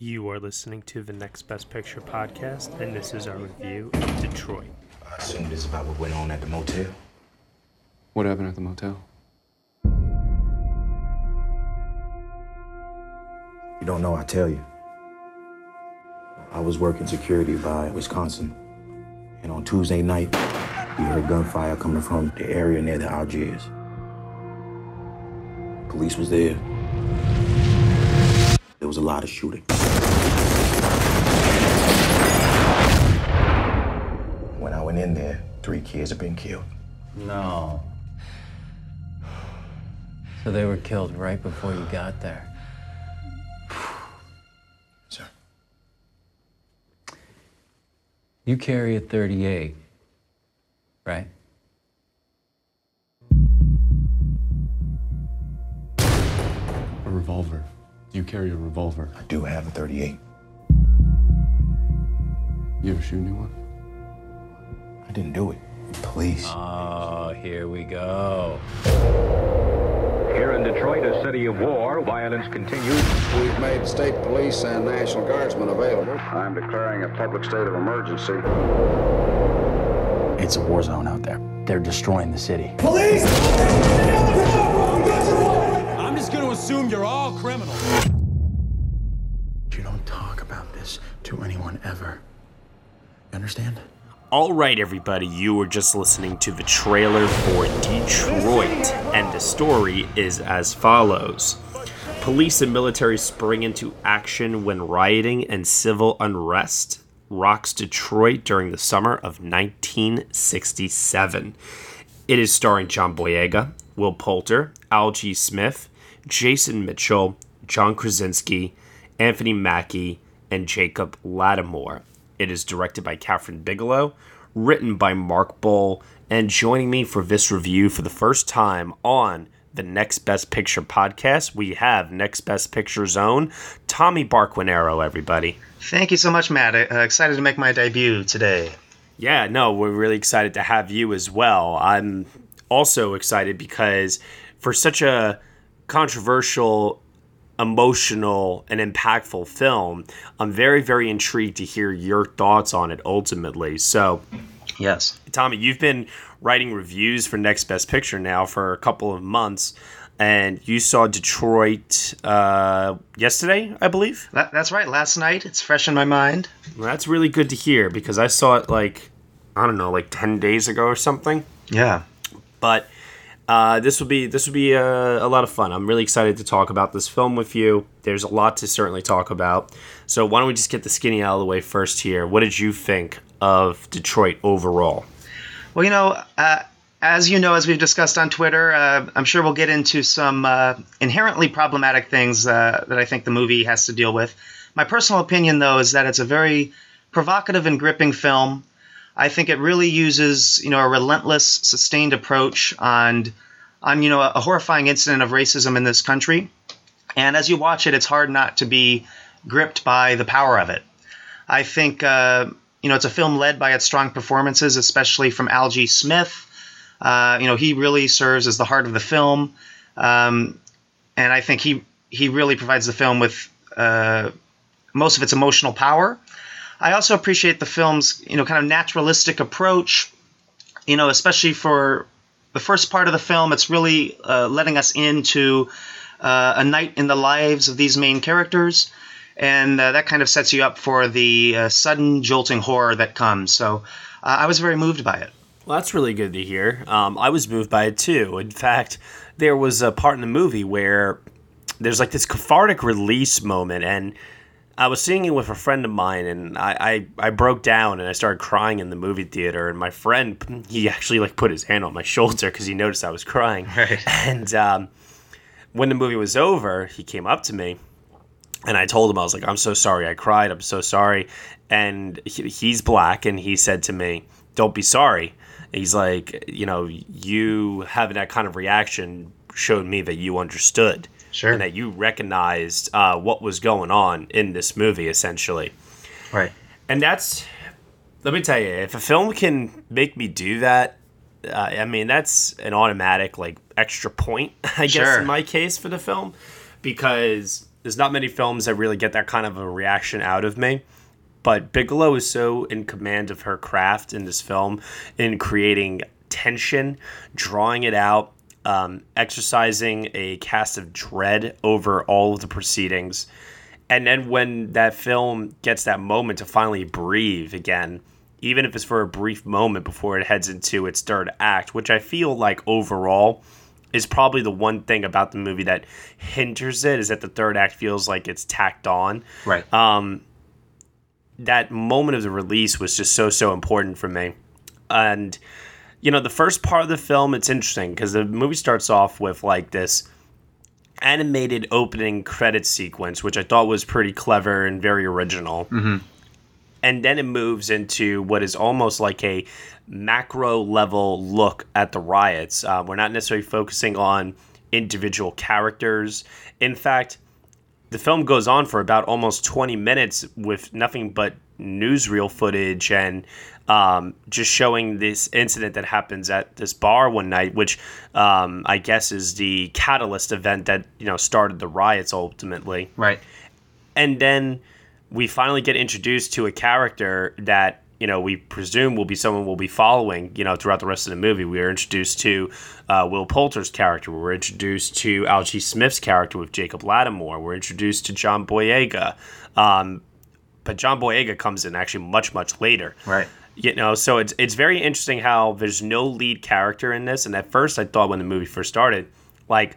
You are listening to the Next Best Picture podcast, and this is our review of Detroit. I assume this is about what went on at the motel. What happened at the motel? You don't know, I tell you. I was working security by Wisconsin, and on Tuesday night, we heard gunfire coming from the area near the Algiers. Police was there. There was a lot of shooting. When I went in there, three kids had been killed. No. So they were killed right before you got there. Sir. You carry a 38, right? A revolver. Do you carry a revolver? I do have a 38. You ever shoot anyone? I didn't do it. Police. Oh, here we go. Here in Detroit, a city of war, violence continues. We've made state police and National Guardsmen available. I'm declaring a public state of emergency. It's a war zone out there. They're destroying the city. Police! I'm just going to assume you're all criminals. You don't talk about this to anyone ever. You understand? All right, everybody, you were just listening to the trailer for Detroit, and the story is as follows. Police and military spring into action when rioting and civil unrest rocks Detroit during the summer of 1967. It is starring John Boyega, Will Poulter, Algee Smith, Jason Mitchell, John Krasinski, Anthony Mackie, and Jacob Latimore. It is directed by Kathryn Bigelow, written by Mark Boal, and joining me for this review for the first time on the Next Best Picture podcast, we have Next Best Picture Zone, Tommy Barquinero, everybody. Thank you so much, Matt. Uh, excited to make my debut today. Yeah, no, we're really excited to have you as well. I'm also excited because for such a controversial emotional and impactful film. I'm very, very intrigued to hear your thoughts on it ultimately. So, yes, Tommy, you've been writing reviews for Next Best Picture now for a couple of months. And you saw Detroit uh, yesterday, I believe. That, that's right. Last night, it's fresh in my mind. Well, that's really good to hear because I saw it like I don't know, like ten days ago or something. Yeah. But uh, this will be this will be a, a, lot of fun. I'm really excited to talk about this film with you. There's a lot to certainly talk about. So why don't we just get the skinny out of the way first here? What did you think of Detroit overall? Well, you know, uh, as you know, as we've discussed on Twitter, uh, I'm sure we'll get into some uh, inherently problematic things uh, that I think the movie has to deal with. My personal opinion, though, is that it's a very provocative and gripping film. I think it really uses, you know, a relentless, sustained approach on, on you know, a horrifying incident of racism in this country. And as you watch it, it's hard not to be gripped by the power of it. I think, uh, you know, it's a film led by its strong performances, especially from Algee Smith. Uh, you know, he really serves as the heart of the film, um, and I think he he really provides the film with uh, most of its emotional power. I also appreciate the film's you know kind of naturalistic approach. You know, especially for the first part of the film, it's really uh, letting us into uh, a night in the lives of these main characters. and uh, that kind of sets you up for the uh, sudden jolting horror that comes. So uh, I was very moved by it. Well, that's really good to hear. Um, I was moved by it too. In fact, there was a part in the movie where there's like this cathartic release moment, and I was seeing it with a friend of mine, and I, I, I broke down and I started crying in the movie theater. And my friend, he actually like put his hand on my shoulder because he noticed I was crying. Right. And um, when the movie was over, he came up to me and I told him I was like, "I'm so sorry, I cried. I'm so sorry." And he, he's black, and he said to me, "Don't be sorry." He's like, you know, you having that kind of reaction showed me that you understood, sure, and that you recognized uh, what was going on in this movie, essentially. Right. And that's, let me tell you, if a film can make me do that, uh, I mean, that's an automatic like extra point, I guess, Sure. in my case for the film, because there's not many films that really get that kind of a reaction out of me. But Bigelow is so in command of her craft in this film, in creating tension, drawing it out, um, exercising a cast of dread over all of the proceedings. And then when that film gets that moment to finally breathe again, even if it's for a brief moment before it heads into its third act, which I feel like overall is probably the one thing about the movie that hinders it is that the third act feels like it's tacked on. Right. Um, that moment of the release was just so so important for me, and you know the first part of the film it's interesting because the movie starts off with like this animated opening credit sequence, which I thought was pretty clever and very original Mm-hmm. and then it moves into what is almost like a macro level look at the riots. Uh, we're not necessarily focusing on individual characters. In fact, the film goes on for about almost 20 minutes with nothing but newsreel footage and um, just showing this incident that happens at this bar one night, which um, I guess is the catalyst event that you know started the riots ultimately. Right. and then we finally get introduced to a character that you know we presume will be someone we'll be following you know throughout the rest of the movie. We are introduced to uh, will poulter's character. We're introduced to algee smith's character with jacob latimore. We're introduced to john boyega. Um, but john boyega comes in actually much much later Right. you know so it's it's very interesting how there's no lead character in this and at first i thought when the movie first started like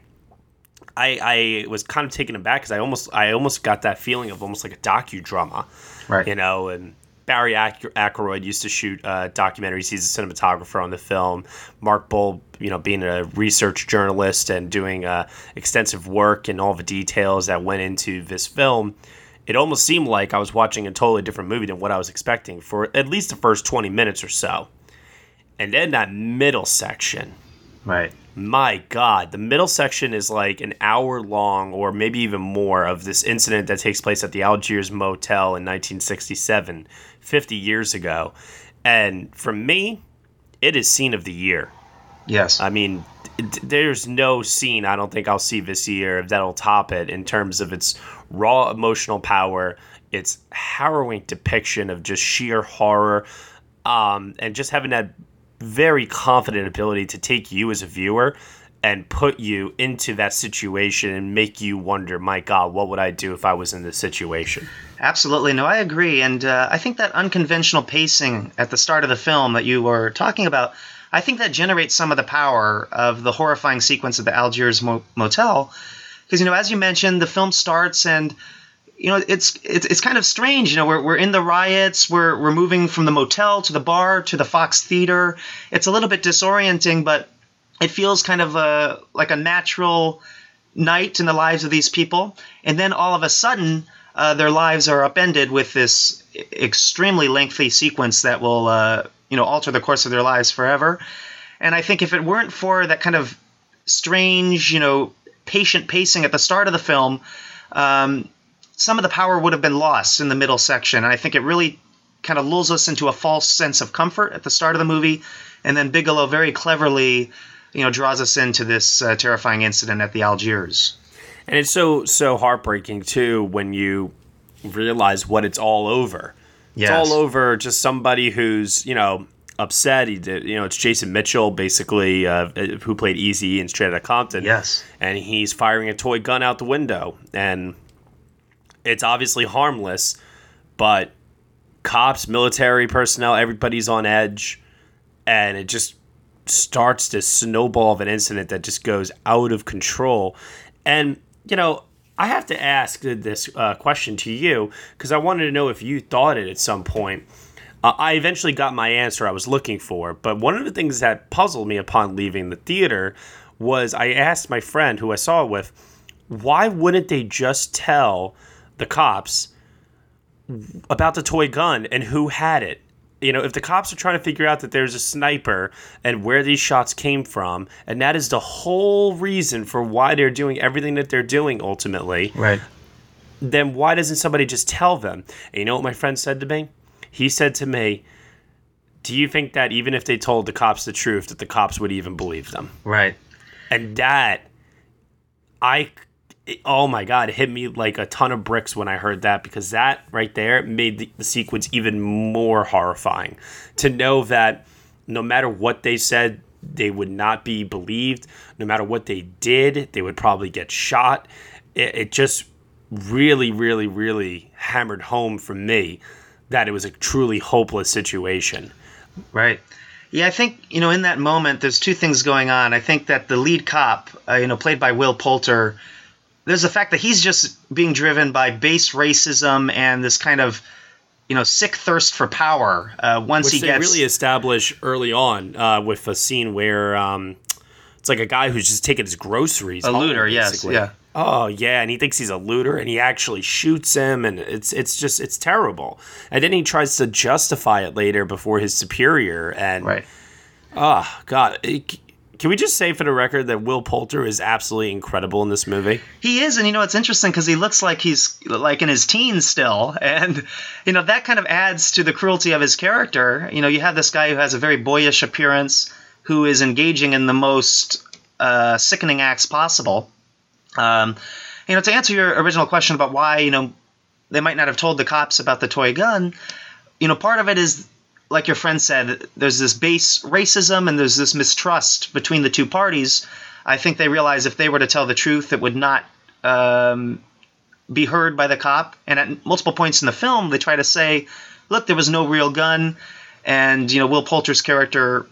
I, I was kind of taken aback because I almost I almost got that feeling of almost like a docudrama, Right. You know, and Barry Ack- Ackroyd used to shoot uh, documentaries. He's a cinematographer on the film. Mark Boal, you know, being a research journalist and doing uh, extensive work and all the details that went into this film. It almost seemed like I was watching a totally different movie than what I was expecting for at least the first 20 minutes or so. And then that middle section, Right. my God, the middle section is like an hour long or maybe even more of this incident that takes place at the Algiers Motel in 1967, 50 years ago. And for me, it is scene of the year. Yes. I mean, there's no scene I don't think I'll see this year that'll top it in terms of its raw emotional power, its harrowing depiction of just sheer horror, um, and just having that very confident ability to take you as a viewer and put you into that situation and make you wonder, my God, what would I do if I was in this situation? Absolutely. No, I agree. And uh, I think that unconventional pacing at the start of the film that you were talking about, I think that generates some of the power of the horrifying sequence of the Algiers mo- motel. Because, you know, as you mentioned, the film starts and. You know, it's it's it's kind of strange. You know, we're, we're in the riots. We're we're moving from the motel to the bar to the Fox Theater. It's a little bit disorienting, but it feels kind of a like a natural night in the lives of these people, and then all of a sudden, uh, their lives are upended with this extremely lengthy sequence that will, uh, you know, alter the course of their lives forever. And I think if it weren't for that kind of strange, you know, patient pacing at the start of the film, um, some of the power would have been lost in the middle section. And I think it really kind of lulls us into a false sense of comfort at the start of the movie, and then Bigelow very cleverly, you know, draws us into this uh, terrifying incident at the Algiers. And it's so so heartbreaking too when you realize what it's all over. Yes. It's all over just somebody who's you know upset. He did you know it's Jason Mitchell basically uh, who played Easy in Straight Outta Compton. Yes. and he's firing a toy gun out the window and. it's obviously harmless, but cops, military personnel, everybody's on edge, and it just starts this snowball of an incident that just goes out of control. And, you know, I have to ask this uh, question to you because I wanted to know if you thought it at some point. Uh, I eventually got my answer I was looking for, but one of the things that puzzled me upon leaving the theater was I asked my friend who I saw it with, why wouldn't they just tell the cops about the toy gun and who had it? You know, if the cops are trying to figure out that there's a sniper and where these shots came from, and that is the whole reason for why they're doing everything that they're doing ultimately, Right. then why doesn't somebody just tell them? And you know what my friend said to me? He said to me, Do you think that even if they told the cops the truth, that the cops would even believe them? Right. And that, I, oh my God, it hit me like a ton of bricks when I heard that because that right there made the, the sequence even more horrifying. To know that no matter what they said, they would not be believed. No matter what they did, they would probably get shot. It, it just really, really, really hammered home for me that it was a truly hopeless situation. Right. Yeah, I think you know in that moment there's two things going on. I think that the lead cop, uh, you know, played by Will Poulter, there's the fact that he's just being driven by base racism and this kind of you know sick thirst for power. Uh, once Which he they gets really establish early on uh, with a scene where um, it's like a guy who's just taking his groceries. A home, looter, yes, yeah. Oh yeah, and he thinks he's a looter, and he actually shoots him, and it's it's just it's terrible. And then he tries to justify it later before his superior, and right. Oh God, It- can we just say for the record that Will Poulter is absolutely incredible in this movie? He is, and you know it's interesting because he looks like he's like in his teens still, and you know that kind of adds to the cruelty of his character. You know, you have this guy who has a very boyish appearance, who is engaging in the most uh, sickening acts possible. Um, you know, to answer your original question about why you know they might not have told the cops about the toy gun, you know, part of it is like your friend said, there's this base racism and there's this mistrust between the two parties. I think they realize if they were to tell the truth, it would not um, be heard by the cop. And at multiple points in the film, they try to say, "Look, there was no real gun," and you know, Will Poulter's character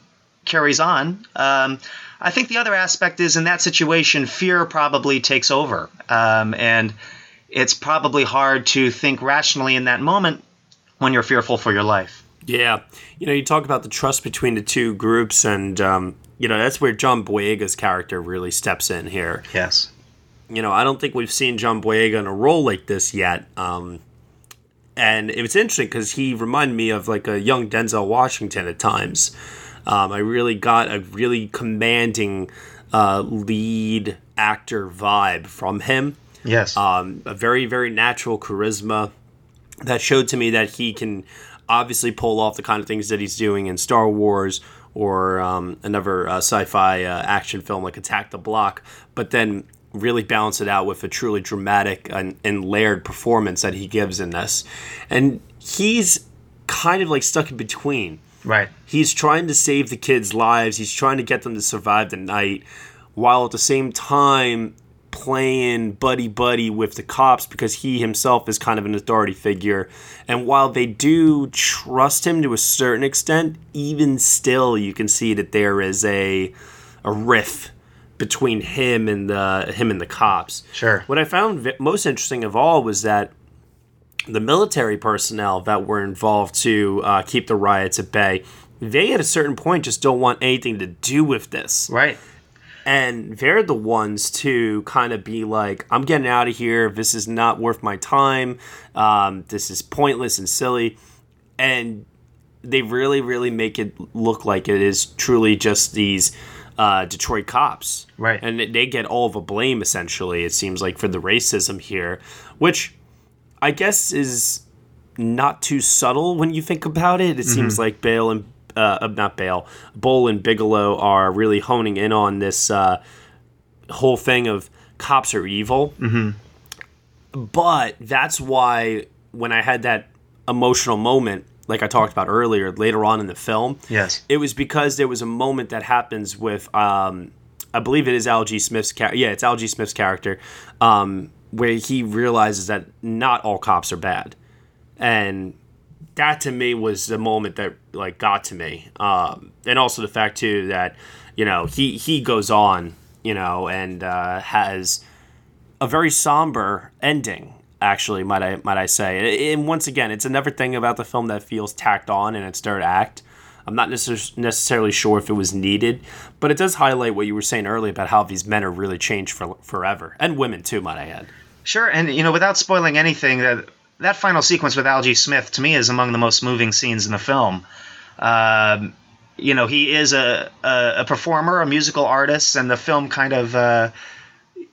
carries on. Um, I think the other aspect is in that situation, fear probably takes over, um, and it's probably hard to think rationally in that moment when you're fearful for your life. Yeah, you know, you talk about the trust between the two groups, and um, you know that's where John Boyega's character really steps in here. Yes. You know, I don't think we've seen John Boyega in a role like this yet. Um, and it was interesting because he reminded me of like a young Denzel Washington at times. Um, I really got a really commanding uh, lead actor vibe from him. Yes. Um, a very, very natural charisma that showed to me that he can obviously pull off the kind of things that he's doing in Star Wars or um, another uh, sci-fi uh, action film like Attack the Block, but then really balance it out with a truly dramatic and, and layered performance that he gives in this. And he's kind of like stuck in between. Right. He's trying to save the kids' lives. He's trying to get them to survive the night, while at the same time playing buddy buddy with the cops because he himself is kind of an authority figure. And while they do trust him to a certain extent, even still, you can see that there is a a riff between him and the him and the cops. Sure. What I found most interesting of all was that the military personnel that were involved to uh, keep the riots at bay, they at a certain point just don't want anything to do with this. Right. And they're the ones to kind of be like, I'm getting out of here. This is not worth my time. Um, this is pointless and silly. And they really, really make it look like it is truly just these uh, Detroit cops. Right. And they get all the blame, essentially, it seems like, for the racism here, which I guess is not too subtle when you think about it. It seems Mhm. like Bale and uh, not Bale, Boal and Bigelow are really honing in on this uh, whole thing of cops are evil. Mm-hmm. But that's why when I had that emotional moment, like I talked about earlier, later on in the film, Yes. it was because there was a moment that happens with, um, I believe it is Algee Smith's character. Yeah, it's Algee Smith's character. Um, where he realizes that not all cops are bad, and that to me was the moment that like got to me, um, and also the fact too that you know he he goes on you know and uh, has a very somber ending actually might I might I say. And once again it's another thing about the film that feels tacked on in its third act. I'm not necess- necessarily sure if it was needed but it does highlight what you were saying earlier about how these men are really changed for forever. And women too might I add. Sure, and you know, without spoiling anything, that that final sequence with Algee Smith to me is among the most moving scenes in the film. Um, you know, he is a, a, a performer, a musical artist, and the film kind of uh,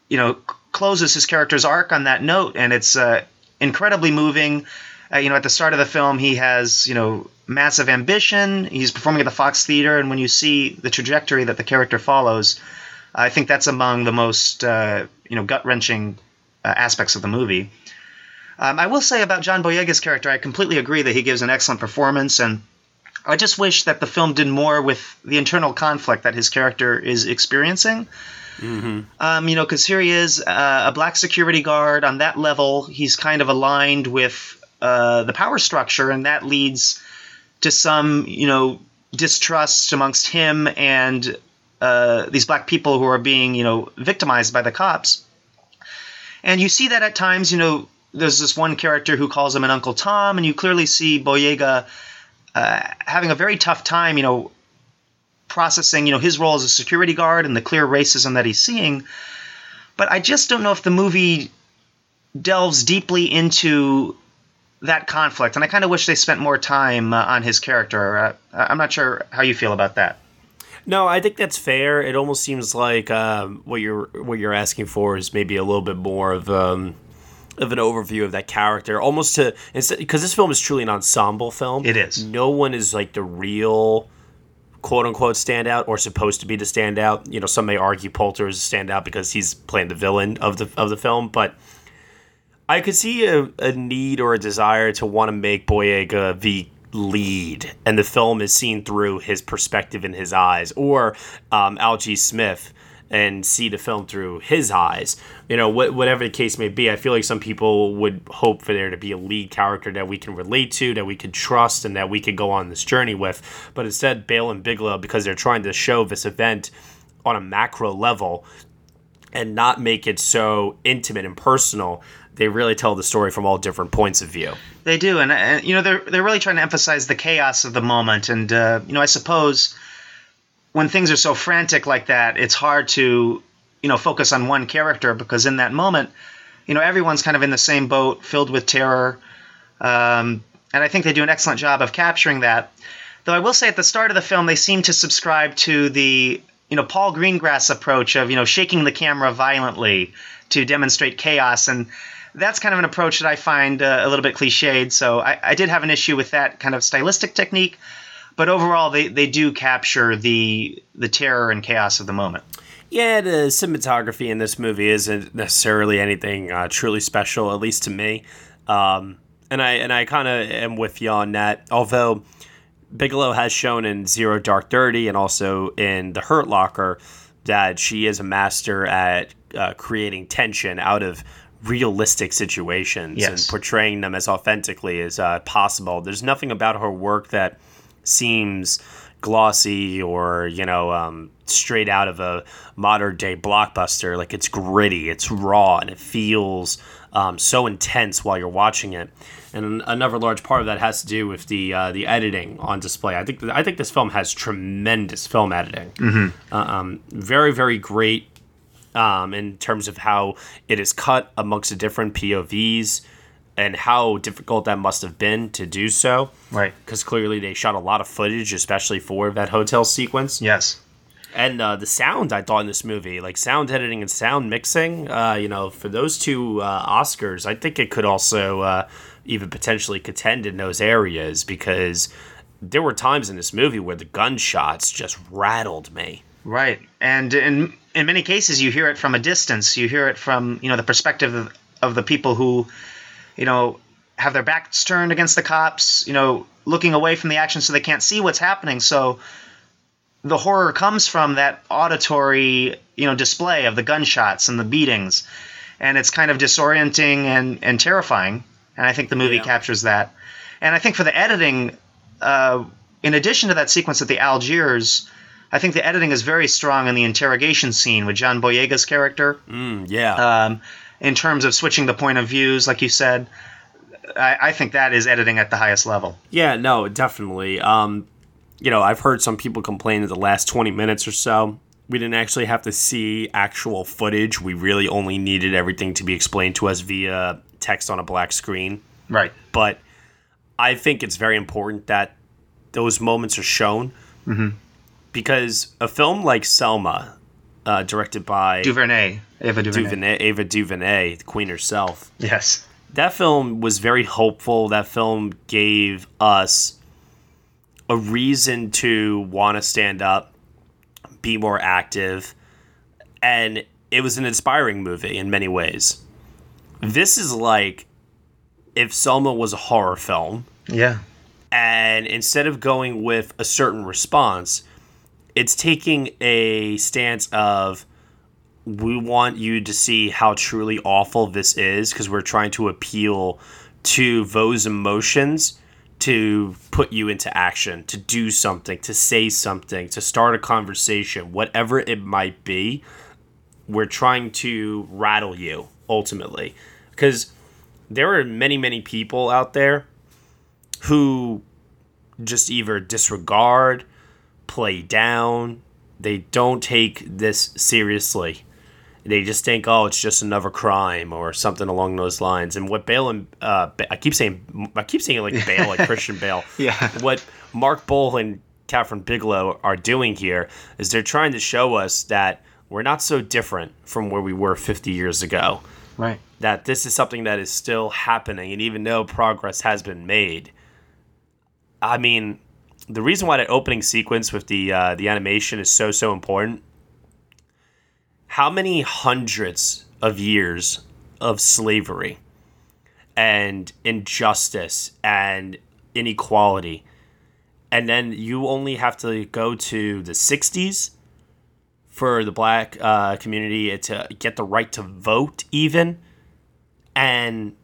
you know closes his character's arc on that note, and it's uh, incredibly moving. Uh, you know, at the start of the film, he has you know massive ambition. He's performing at the Fox Theater, and when you see the trajectory that the character follows, I think that's among the most uh, you know gut wrenching uh, aspects of the movie. Um, I will say about John Boyega's character, I completely agree that he gives an excellent performance, and I just wish that the film did more with the internal conflict that his character is experiencing. Mm-hmm. Um, you know, because here he is, uh, a black security guard on that level. He's kind of aligned with uh, the power structure, and that leads to some, you know, distrust amongst him and uh, these black people who are being, you know, victimized by the cops. And you see that at times, you know, there's this one character who calls him an Uncle Tom, and you clearly see Boyega uh, having a very tough time, you know, processing, you know, his role as a security guard and the clear racism that he's seeing. But I just don't know if the movie delves deeply into that conflict, and I kind of wish they spent more time uh, on his character. Uh, I'm not sure how you feel about that. No, I think that's fair. It almost seems like um, what you're what you're asking for is maybe a little bit more of um, of an overview of that character, almost to instead because this film is truly an ensemble film. It is. No one is like the real quote unquote standout or supposed to be the standout. You know, some may argue Poulter is a standout because he's playing the villain of the of the film, but I could see a, a need or a desire to want to make Boyega the lead, and the film is seen through his perspective in his eyes, or um, Algee Smith and see the film through his eyes. You know, wh- whatever the case may be, I feel like some people would hope for there to be a lead character that we can relate to, that we can trust, and that we could go on this journey with. But instead, Bale and Bigelow, because they're trying to show this event on a macro level and not make it so intimate and personal, they really tell the story from all different points of view. They do, and, and you know they're they're really trying to emphasize the chaos of the moment, and uh, you know I suppose when things are so frantic like that, it's hard to you know focus on one character because in that moment, you know everyone's kind of in the same boat, filled with terror, um, and I think they do an excellent job of capturing that. Though I will say at the start of the film, they seem to subscribe to the you know Paul Greengrass approach of you know shaking the camera violently to demonstrate chaos and that's kind of an approach that I find uh, a little bit cliched. So I, I, did have an issue with that kind of stylistic technique, but overall they, they do capture the the terror and chaos of the moment. Yeah, the cinematography in this movie isn't necessarily anything uh, truly special, at least to me. Um, and I and I kind of am with you on that. Although Bigelow has shown in Zero Dark Thirty and also in The Hurt Locker that she is a master at uh, creating tension out of realistic situations yes. and portraying them as authentically as uh, possible. There's nothing about her work that seems glossy or you know um, straight out of a modern day blockbuster. Like it's gritty, it's raw, and it feels um, so intense while you're watching it. And another large part of that has to do with the uh, the editing on display. I think th- I think this film has tremendous film editing. Mm-hmm. Uh, um, very very great um, in terms of how it is cut amongst the different POVs and how difficult that must have been to do so. Right. Because clearly they shot a lot of footage, especially for that hotel sequence. Yes. And uh, the sound I thought in this movie, like sound editing and sound mixing, uh, you know, for those two uh, Oscars, I think it could also uh, even potentially contend in those areas because there were times in this movie where the gunshots just rattled me. Right. And in in many cases you hear it from a distance. You hear it from, you know, the perspective of, of the people who, you know, have their backs turned against the cops, you know, looking away from the action so they can't see what's happening. So the horror comes from that auditory, you know, display of the gunshots and the beatings. and it's kind of disorienting and and terrifying. And I think the movie captures that. And I think for the editing, uh, in addition to that sequence at the Algiers, I think the editing is very strong in the interrogation scene with John Boyega's character. Mm, yeah. Um, in terms of switching the point of views, like you said, I, I think that is editing at the highest level. Yeah, no, definitely. Um, you know, I've heard some people complain that the last 20 minutes or so, we didn't actually have to see actual footage. We really only needed everything to be explained to us via text on a black screen. Right. But I think it's very important that those moments are shown Mm-hmm. because a film like Selma, uh, directed by Duvernay, Ava Duvernay. Duvernay, Ava DuVernay, the queen herself. Yes. That film was very hopeful. That film gave us a reason to want to stand up, be more active, and it was an inspiring movie in many ways. This is like if Selma was a horror film, Yeah. and instead of going with a certain response, it's taking a stance of we want you to see how truly awful this is because we're trying to appeal to those emotions to put you into action, to do something, to say something, to start a conversation, whatever it might be. We're trying to rattle you ultimately because there are many, many people out there who just either disregard, play down, they don't take this seriously. They just think, oh, it's just another crime or something along those lines. And what Bale and uh, I keep saying, I keep saying like Bale, like Christian Bale. Yeah. What Mark Boal and Kathryn Bigelow are doing here is they're trying to show us that we're not so different from where we were 50 years ago Right. that this is something that is still happening, and even though progress has been made, I mean, the reason why that opening sequence with the uh, the animation is so so important. How many hundreds of years of slavery and injustice and inequality, and then you only have to go to the '60s for the black uh, community to get the right to vote, even. And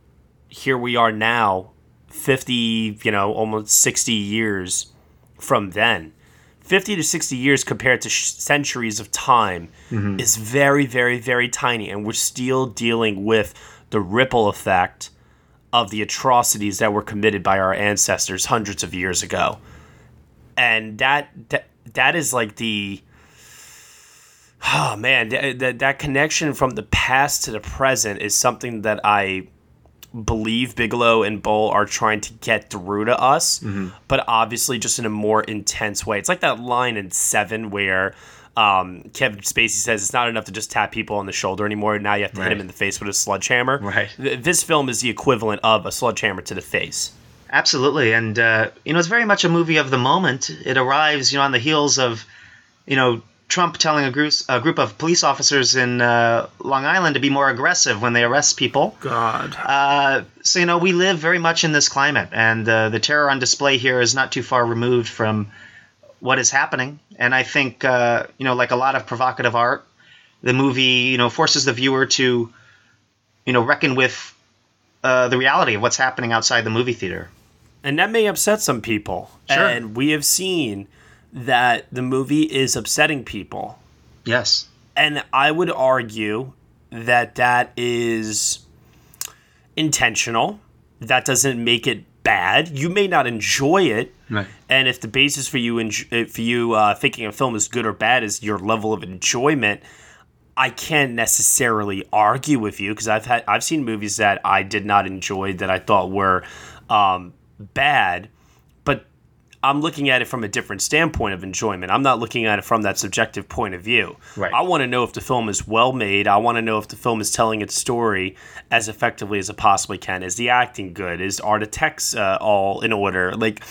here we are now, 50, you know, almost 60 years from then. 50 to 60 years compared to sh- centuries of time Mhm. is very, very, very tiny. And we're still dealing with the ripple effect of the atrocities that were committed by our ancestors hundreds of years ago. And that, that, that is like the oh man that, that, that connection from the past to the present is something that i believe bigelow and boal are trying to get through to us but obviously just in a more intense way it's like that line in seven where um, Kevin Spacey says it's not enough to just tap people on the shoulder anymore. Now you have to hit Right. him in the face with a sledgehammer. Right. Th- This film is the equivalent of a sledgehammer to the face. Absolutely, and uh, you know it's very much a movie of the moment. It arrives, you know, on the heels of, you know, Trump telling a group a group of police officers in uh, Long Island to be more aggressive when they arrest people. God. Uh, so you know we live very much in this climate, and uh, the terror on display here is not too far removed from what is happening. And I think uh, you know, like a lot of provocative art, the movie you know forces the viewer to, you know, reckon with uh, the reality of what's happening outside the movie theater. And that may upset some people. Sure. And we have seen that the movie is upsetting people. Yes. And I would argue that that is intentional. That doesn't make it bad. You may not enjoy it. Right. And if the basis for you for you uh, thinking a film is good or bad is your level of enjoyment, I can't necessarily argue with you because I've had I've seen movies that I did not enjoy that I thought were um, bad, I'm looking at it from a different standpoint of enjoyment. I'm not looking at it from that subjective point of view. Right. I want to know if the film is well made. I want to know if the film is telling its story as effectively as it possibly can. Is the acting good? Is are the texts uh, all in order? Like.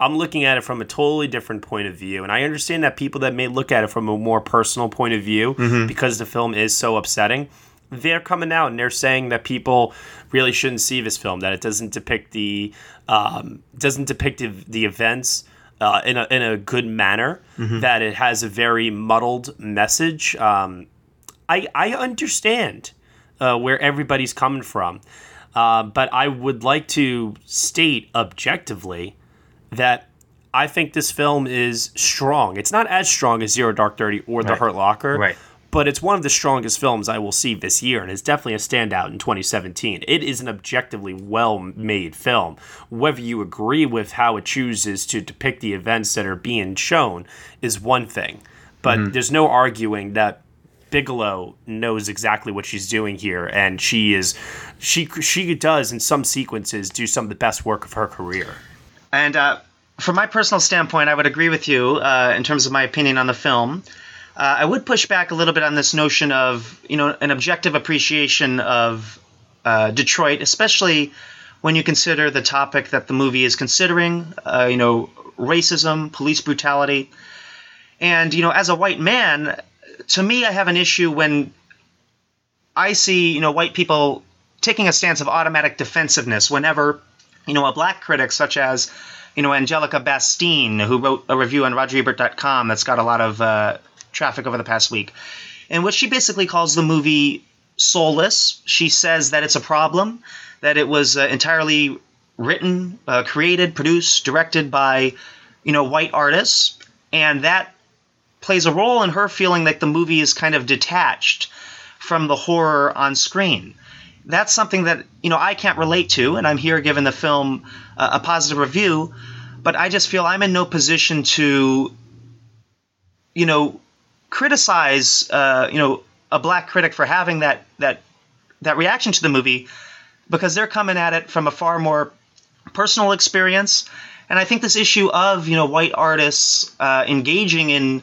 I'm looking at it from a totally different point of view, and I understand that people that may look at it from a more personal point of view Mhm. because the film is so upsetting, they're coming out and they're saying that people really shouldn't see this film, that it doesn't depict the um, doesn't depict the, the events uh, in a in a good manner, Mhm. that it has a very muddled message. Um, I I understand uh, where everybody's coming from. Uh, but I would like to state objectively that I think this film is strong. It's not as strong as Zero Dark Thirty or The Right. Hurt Locker, Right. But it's one of the strongest films I will see this year, and it's definitely a standout in 2017. It is an objectively well made film. Whether you agree with how it chooses to depict the events that are being shown is one thing, but Mhm. there's no arguing that Bigelow knows exactly what she's doing here, and she is she she does in some sequences do some of the best work of her career. And uh, from my personal standpoint, I would agree with you uh, in terms of my opinion on the film. Uh, I would push back a little bit on this notion of you know an objective appreciation of uh, Detroit, especially when you consider the topic that the movie is considering. Uh, you know, racism, police brutality, and you know, as a white man, to me, I have an issue when I see you know white people taking a stance of automatic defensiveness whenever you know a black critic such as you know Angelica Bastién, who wrote a review on RogerEbert.com that's got a lot of uh, traffic over the past week, And what she basically calls the movie soulless. She says that it's a problem, that it was uh, entirely written, uh, created, produced, directed by you know white artists, and that plays a role in her feeling that the movie is kind of detached from the horror on screen. That's something that you know I can't relate to, and I'm here giving the film uh, a positive review. But I just feel I'm in no position to, you know, criticize uh, you know a black critic for having that that that reaction to the movie because they're coming at it from a far more personal experience. And I think this issue of you know white artists uh, engaging in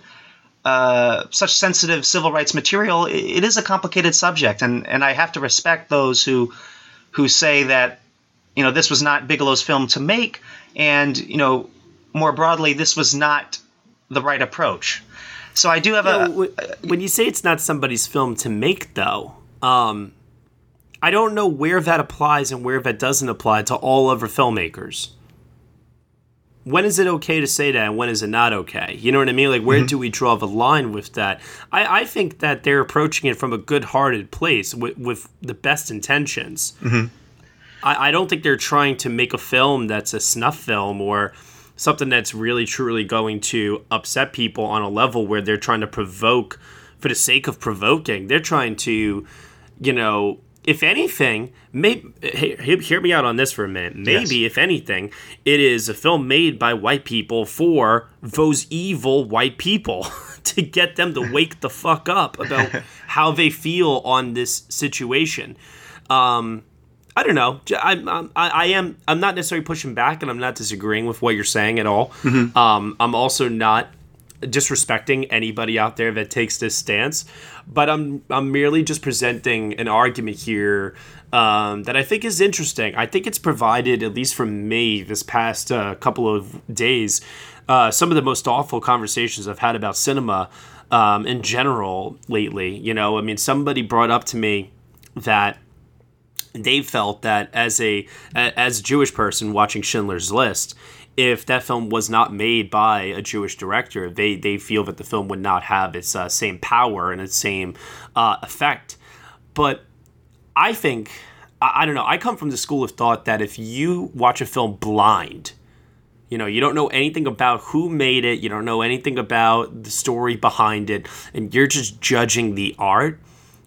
uh, such sensitive civil rights material, i- it is a complicated subject, and and I have to respect those who who say that you know this was not Bigelow's film to make, and you know more broadly, this was not the right approach. So I do have You a know, uh, when you say it's not somebody's film to make, though, um, I don't know where that applies and where that doesn't apply to all other filmmakers. When is it okay to say that and when is it not okay? You know what I mean? Like, where mm-hmm. do we draw the line with that? I, I think that they're approaching it from a good hearted place with, with the best intentions. Mm-hmm. I, I don't think they're trying to make a film that's a snuff film or something that's really truly going to upset people on a level where they're trying to provoke for the sake of provoking. They're trying to, you know, if anything, maybe hear, hear me out on this for a minute. Maybe if anything, it is a film made by white people for those evil white people to get them to wake the fuck up about how they feel on this situation. Um, I don't know. I'm, I'm, I am. I'm not necessarily pushing back, and I'm not disagreeing with what you're saying at all. Mhm. Um, I'm also not disrespecting anybody out there that takes this stance, but I'm I'm merely just presenting an argument here um, that I think is interesting. I think it's provided, at least for me, this past uh, couple of days, uh, some of the most awful conversations I've had about cinema um, in general lately. You know, I mean, somebody brought up to me that they felt that as a as a Jewish person watching Schindler's List, if that film was not made by a Jewish director, they they feel that the film would not have its uh, same power and its same uh, effect. But I think I, I don't know. I come from the school of thought that if you watch a film blind, you know, you don't know anything about who made it, you don't know anything about the story behind it, and you're just judging the art.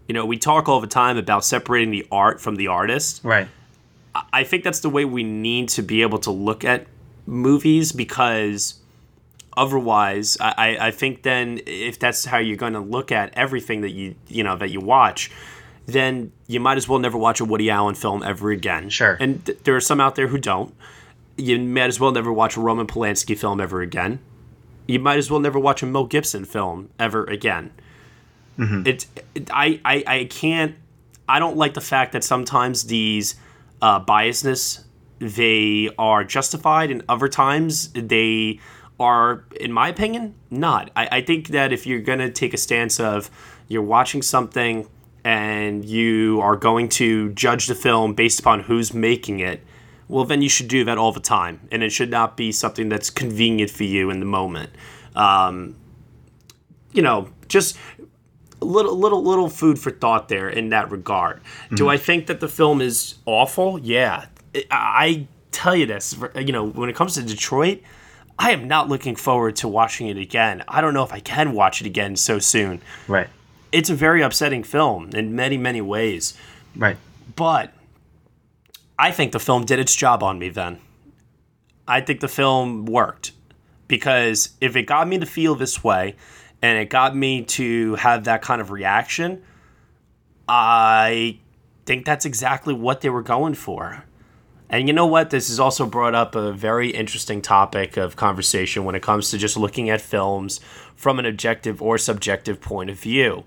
You know, we talk all the time about separating the art from the artist. Right. I- think that's the way we need to be able to look at movies because otherwise, I, I- I think then if that's how you're going to look at everything that you you know that you watch, then you might as well never watch a Woody Allen film ever again. Sure. And th- there are some out there who don't. You might as well never watch a Roman Polanski film ever again. You might as well never watch a Mel Gibson film ever again. It's it, I, I I can't. I don't like the fact that sometimes these uh, biasness they are justified, and other times they are, in my opinion, not. I, I think that if you're gonna take a stance of you're watching something and you are going to judge the film based upon who's making it, well, then you should do that all the time, and it should not be something that's convenient for you in the moment. Um, you know, just little little little food for thought there in that regard. Do Mhm. I think that the film is awful? Yeah, I, I tell you this. You know, when it comes to Detroit, I am not looking forward to watching it again. I don't know if I can watch it again so soon. Right. It's a very upsetting film in many many ways. Right. But I think the film did its job on me then. I think the film worked because if it got me to feel this way and it got me to have that kind of reaction, I think that's exactly what they were going for. And you know what? This has also brought up a very interesting topic of conversation when it comes to just looking at films from an objective or subjective point of view.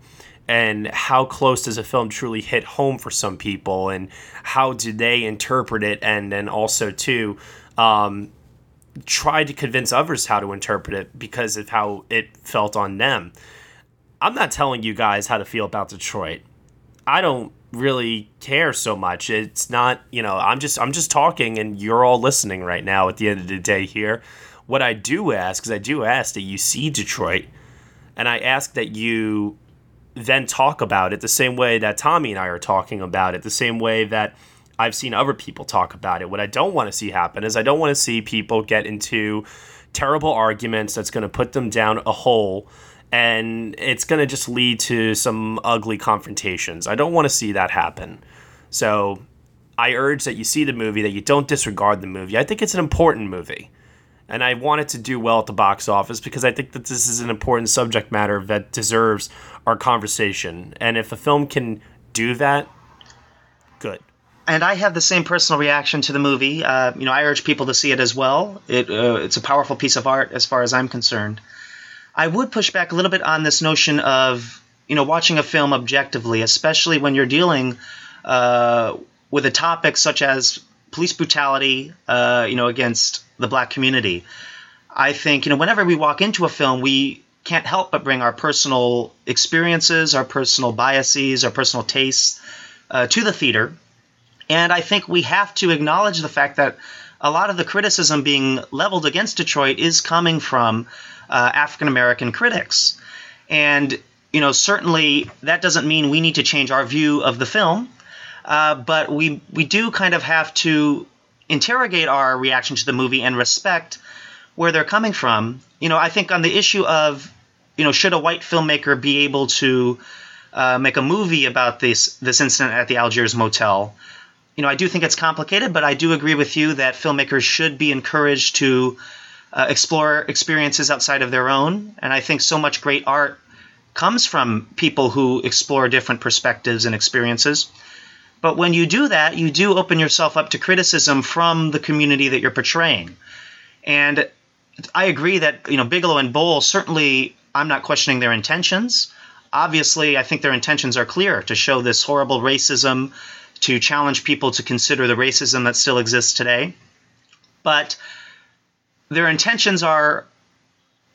And how close does a film truly hit home for some people, and how do they interpret it, and then also too, um, try to convince others how to interpret it because of how it felt on them. I'm not telling you guys how to feel about Detroit. I don't really care so much. It's not, you know, I'm just I'm just talking and you're all listening right now at the end of the day here. What I do ask is I do ask that you see Detroit and I ask that you then talk about it the same way that Tommy and I are talking about it, the same way that I've seen other people talk about it. What I don't want to see happen is I don't want to see people get into terrible arguments that's going to put them down a hole and it's going to just lead to some ugly confrontations. I don't want to see that happen. So I urge that you see the movie, that you don't disregard the movie. I think it's an important movie. And I want it to do well at the box office because I think that this is an important subject matter that deserves our conversation. And if a film can do that. And I have the same personal reaction to the movie. Uh, you know, I urge people to see it as well. It, uh, it's a powerful piece of art as far as I'm concerned. I would push back a little bit on this notion of you know watching a film objectively, especially when you're dealing uh, with a topic such as police brutality, uh, you know, against the black community. I think you know whenever we walk into a film, we can't help but bring our personal experiences, our personal biases, our personal tastes uh, to the theater, and I think we have to acknowledge the fact that a lot of the criticism being leveled against Detroit is coming from uh, African American critics. And, you know, certainly that doesn't mean we need to change our view of the film, uh, but we, we do kind of have to interrogate our reaction to the movie and respect where they're coming from. You know, I think on the issue of, you know, should a white filmmaker be able to uh, make a movie about this this incident at the Algiers Motel? You know, I do think it's complicated, but I do agree with you that filmmakers should be encouraged to uh, explore experiences outside of their own. And I think so much great art comes from people who explore different perspectives and experiences. But when you do that, you do open yourself up to criticism from the community that you're portraying. And I agree that, you know, Bigelow and Boal certainly, I'm not questioning their intentions. Obviously, I think their intentions are clear to show this horrible racism, to challenge people to consider the racism that still exists today. But their intentions are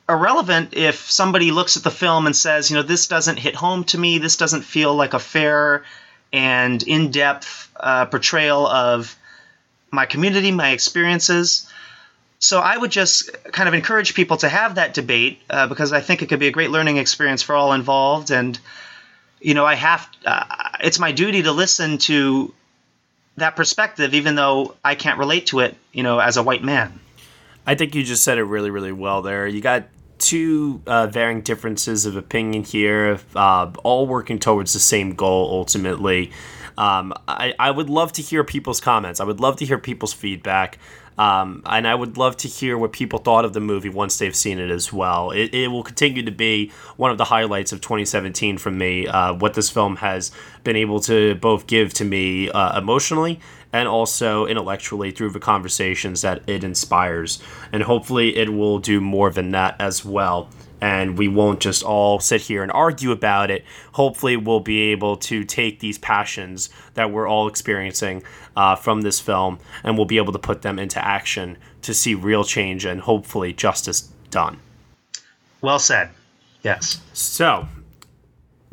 irrelevant if somebody looks at the film and says, you know, this doesn't hit home to me, this doesn't feel like a fair and in depth uh, portrayal of my community, my experiences. So I would just kind of encourage people to have that debate uh, because I think it could be a great learning experience for all involved. And, you know, I have, uh, it's my duty to listen to that perspective, even though I can't relate to it, you know, as a white man. I think you just said it really, really well there. You got two uh, varying differences of opinion here, uh, all working towards the same goal ultimately. Um, I, I would love to hear people's comments. I would love to hear people's feedback. Um, and I would love to hear what people thought of the movie once they've seen it as well. It, it will continue to be one of the highlights of 2017 for me, uh, what this film has been able to both give to me uh, emotionally and also intellectually through the conversations that it inspires. And hopefully, it will do more than that as well. And we won't just all sit here and argue about it. Hopefully, we'll be able to take these passions that we're all experiencing uh, from this film and we'll be able to put them into action to see real change and hopefully justice done. Well said. Yes. So,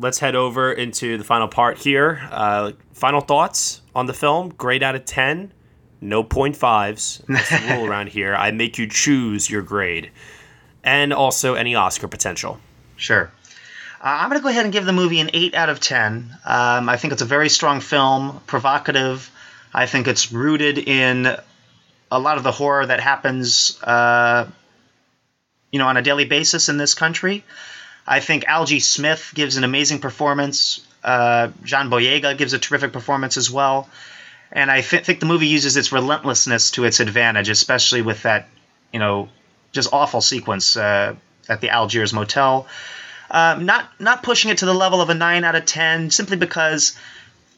let's head over into the final part here. Uh, final thoughts on the film? Grade out of 10. No point fives. That's the rule around here. I make you choose your grade. And also any Oscar potential. Sure. Uh, I'm going to go ahead and give the movie an 8 out of 10. Um, I think it's a very strong film, provocative. I think it's rooted in a lot of the horror that happens, uh, you know, on a daily basis in this country. I think Algee Smith gives an amazing performance. Uh, John Boyega gives a terrific performance as well. And I th- think the movie uses its relentlessness to its advantage, especially with that, you know, just awful sequence uh, at the Algiers Motel. Um, not not pushing it to the level of a nine out of ten, simply because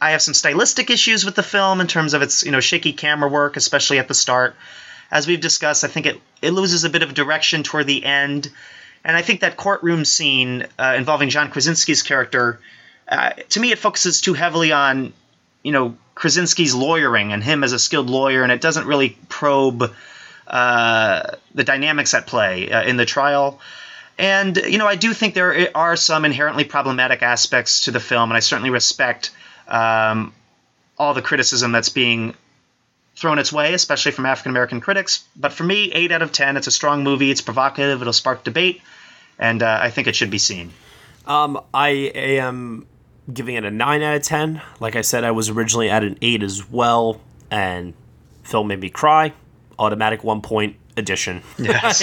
I have some stylistic issues with the film in terms of its you know shaky camera work, especially at the start. As we've discussed, I think it it loses a bit of direction toward the end, and I think that courtroom scene uh, involving John Krasinski's character, uh, to me, it focuses too heavily on you know Krasinski's lawyering and him as a skilled lawyer, and it doesn't really probe the dynamics at play uh, in the trial. And, you know, I do think there are some inherently problematic aspects to the film, and I certainly respect um, all the criticism that's being thrown its way, especially from African American critics. But for me, 8 out of 10. It's a strong movie, it's provocative, it'll spark debate, and uh, I think it should be seen. Um, I am giving it a 9 out of 10. Like I said, I was originally at an 8 as well, and film made me cry. Automatic one point addition. Yes.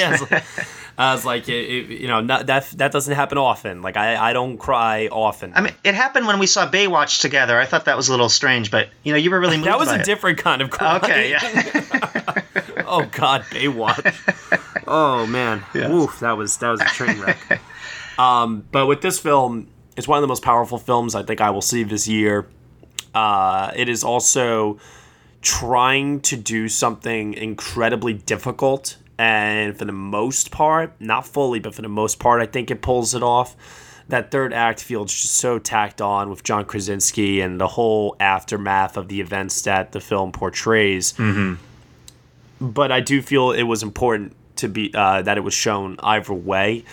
I was like, it, it, you know, not, that that doesn't happen often. Like I, I don't cry often. I mean, it happened when we saw Baywatch together. I thought that was a little strange, but you know, you were really moved. that was a it. different kind of cry. Okay, yeah. oh God, Baywatch. oh man, Yes. Oof, that was that was a train wreck. um, but with this film, it's one of the most powerful films I think I will see this year. Uh, it is also trying to do something incredibly difficult, and for the most part, not fully, but for the most part, I think it pulls it off. That third act feels just so tacked on with John Krasinski and the whole aftermath of the events that the film portrays Mm-hmm. but I do feel it was important to be uh, that it was shown either way.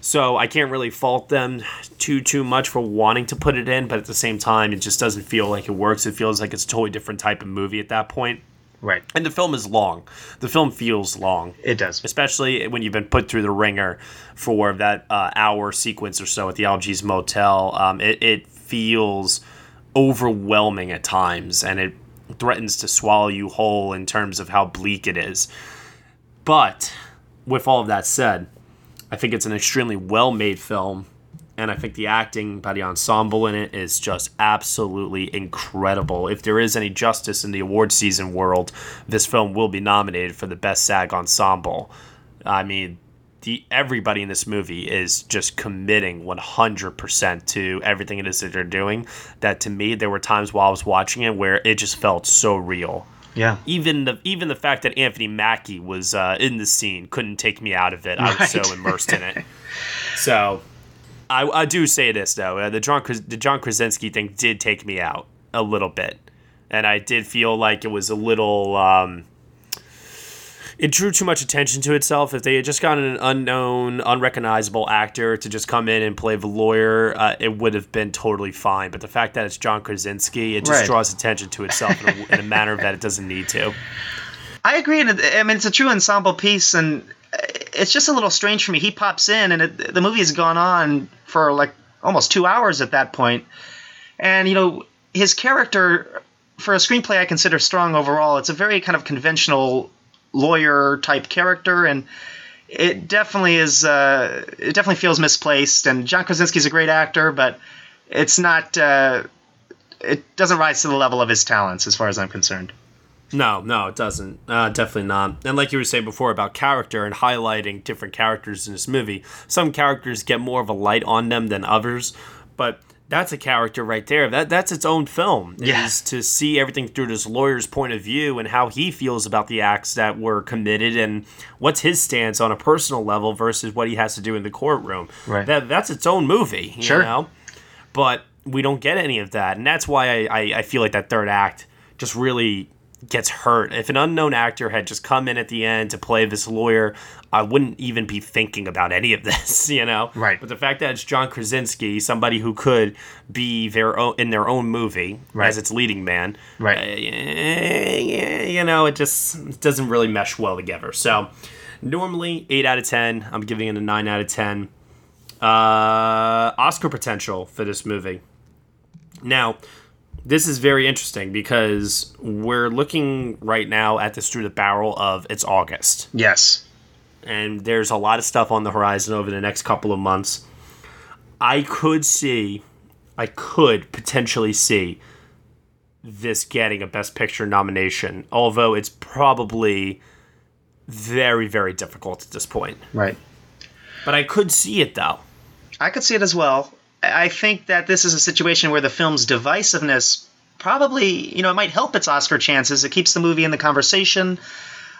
So I can't really fault them too too much for wanting to put it in, but at the same time, it just doesn't feel like it works. It feels like it's a totally different type of movie at that point. Right. And the film is long. The film feels long. It does. Especially when you've been put through the ringer for that uh, hour sequence or so at the Algiers Motel. Um, it, it feels overwhelming at times and it threatens to swallow you whole in terms of how bleak it is. But with all of that said, I think it's an extremely well made film. And I think the acting by the ensemble in it is just absolutely incredible. If there is any justice in the award season world, this film will be nominated for the best SAG ensemble. I mean, the everybody in this movie is just committing 100% to everything it is that they're doing. That to me, there were times while I was watching it where it just felt so real. Yeah. Even the even the fact that Anthony Mackie was uh, in the scene couldn't take me out of it. I was so immersed in it. So, I, I do say this though, uh, the John the John Krasinski thing did take me out a little bit, and I did feel like it was a little. Um, it drew too much attention to itself. If they had just gotten an unknown, unrecognizable actor to just come in and play the lawyer, uh, it would have been totally fine. But the fact that it's John Krasinski, it just Right. draws attention to itself in a, in a manner that it doesn't need to. I agree, and I mean it's a true ensemble piece, and it's just a little strange for me. He pops in, and it, the movie has gone on for like almost two hours at that point. point, and you know his character for a screenplay I consider strong overall. It's a very kind of conventional lawyer type character, and it definitely is. Uh, it definitely feels misplaced. And John Krasinski's a great actor, but it's not. Uh, it doesn't rise to the level of his talents, as far as I'm concerned. No, no, it doesn't. Uh, definitely not. And like you were saying before about character and highlighting different characters in this movie, some characters get more of a light on them than others, but that's a character right there. That that's its own film. Yeah. Is to see everything through this lawyer's point of view and how he feels about the acts that were committed and what's his stance on a personal level versus what he has to do in the courtroom. Right. That that's its own movie. You Sure. know? But we don't get any of that, and that's why I, I, I feel like that third act just really gets hurt. If an unknown actor had just come in at the end to play this lawyer, I wouldn't even be thinking about any of this, you know. Right. But the fact that it's John Krasinski, somebody who could be their own in their own movie Right. as its leading man, Right. uh, you know, it just it doesn't really mesh well together. So, normally eight out of ten. I'm giving it a nine out of ten. Uh, Oscar potential for this movie. Now, this is very interesting because we're looking right now at this through the barrel of it's August. Yes. And there's a lot of stuff on the horizon over the next couple of months. I could see, I could potentially see this getting a Best Picture nomination, although it's probably very, very difficult at this point. Right. But I could see it though. I could see it as well. I think that this is a situation where the film's divisiveness probably, you know, it might help its Oscar chances. It keeps the movie in the conversation.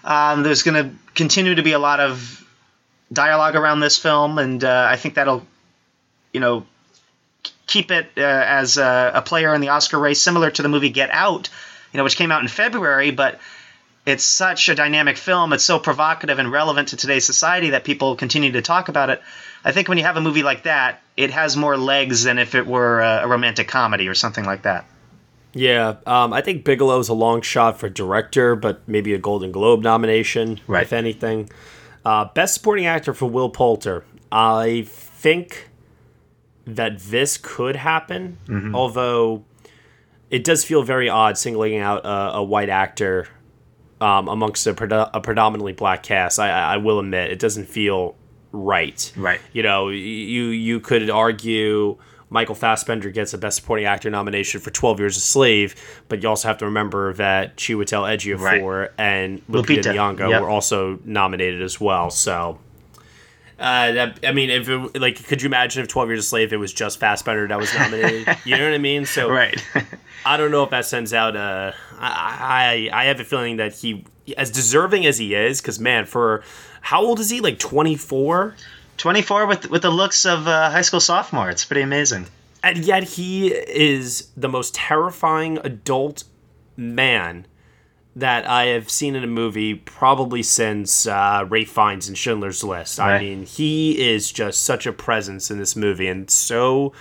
Um, there's going to continue to be a lot of dialogue around this film, and uh, I think that'll, you know, keep it uh, as a, a, player in the Oscar race, similar to the movie Get Out, you know, which came out in February, but it's such a dynamic film. It's so provocative and relevant to today's society that people continue to talk about it. I think when you have a movie like that, it has more legs than if it were a, a romantic comedy or something like that. Yeah, um, I think Bigelow's a long shot for director, but maybe a Golden Globe nomination, right. if anything. Uh, best supporting actor for Will Poulter. I think that this could happen, mm-hmm. although it does feel very odd singling out a, a white actor um, amongst a, a, predominantly black cast. I, I will admit it doesn't feel right. Right. You know, you you could argue Michael Fassbender gets a Best Supporting Actor nomination for 12 Years a Slave, but you also have to remember that Chiwetel Ejiofor right. and Lupita, Lupita. Nyong'o yep. were also nominated as well. So, uh, that, I mean, if it, like, could you imagine if 12 Years a Slave it was just Fassbender that was nominated? you know what I mean? So, right. I don't know if that sends out a. I I, I have a feeling that he, as deserving as he is, because man, for how old is he? Like 24? 24 with with the looks of a high school sophomore. It's pretty amazing. And yet he is the most terrifying adult man that I have seen in a movie probably since uh, Ralph Fiennes and Schindler's List. Right. I mean, he is just such a presence in this movie and so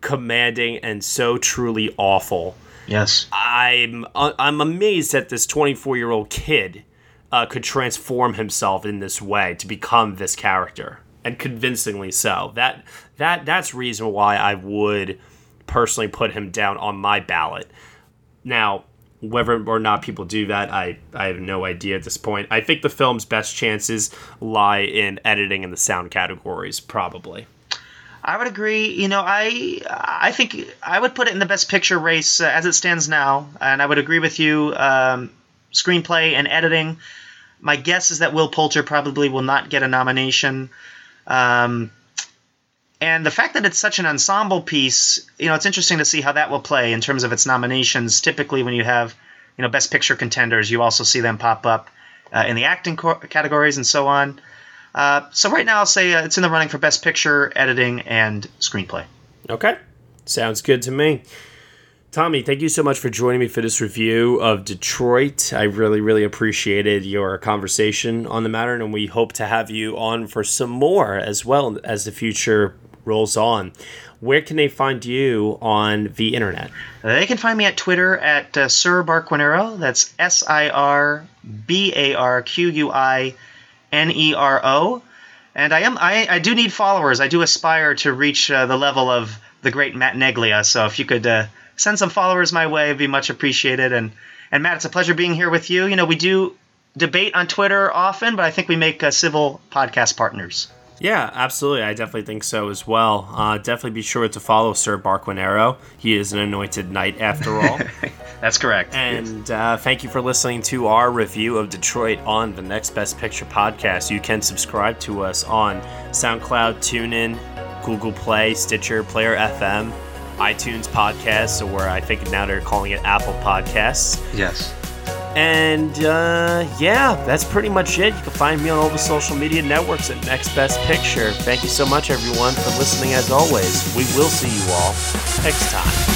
commanding and so truly awful. Yes, I'm uh, I'm amazed at this 24 year old kid uh, could transform himself in this way to become this character, and convincingly so. That that that's reason why I would personally put him down on my ballot. Now, whether or not people do that, I, I have no idea at this point. I think the film's best chances lie in editing and the sound categories, probably. I would agree. You know, I I think I would put it in the best picture race uh, as it stands now, and I would agree with you. Um, screenplay and editing. My guess is that Will Poulter probably will not get a nomination. Um, and the fact that it's such an ensemble piece, you know, it's interesting to see how that will play in terms of its nominations. Typically, when you have, you know, Best Picture contenders, you also see them pop up uh, in the acting co- categories and so on. Uh, so right now, I'll say uh, it's in the running for Best Picture, Editing, and Screenplay. Okay, sounds good to me. Tommy, thank you so much for joining me for this review of Detroit. I really, really appreciated your conversation on the matter, and we hope to have you on for some more as well as the future rolls on. Where can they find you on the internet? They can find me at Twitter at uh, Sir Barquinero. That's S I R B A R Q U I N E R O. And I am I, I do need followers. I do aspire to reach uh, the level of the great Matt Neglia. So if you could uh, send some followers my way. It'd be much appreciated. And and Matt, it's a pleasure being here with you. You know, we do debate on Twitter often, but I think we make uh, civil podcast partners. Yeah, absolutely. I definitely think so as well. Uh, definitely be sure to follow Sir Barquinero. He is an anointed knight after all. That's correct. And uh, thank you for listening to our review of Detroit on the Next Best Picture podcast. You can subscribe to us on SoundCloud, TuneIn, Google Play, Stitcher, Player FM iTunes podcasts, or I think now they're calling it Apple Podcasts. Yes. And uh, yeah, that's pretty much it. You can find me on all the social media networks at Next Best Picture. Thank you so much, everyone, for listening as always. We will see you all next time.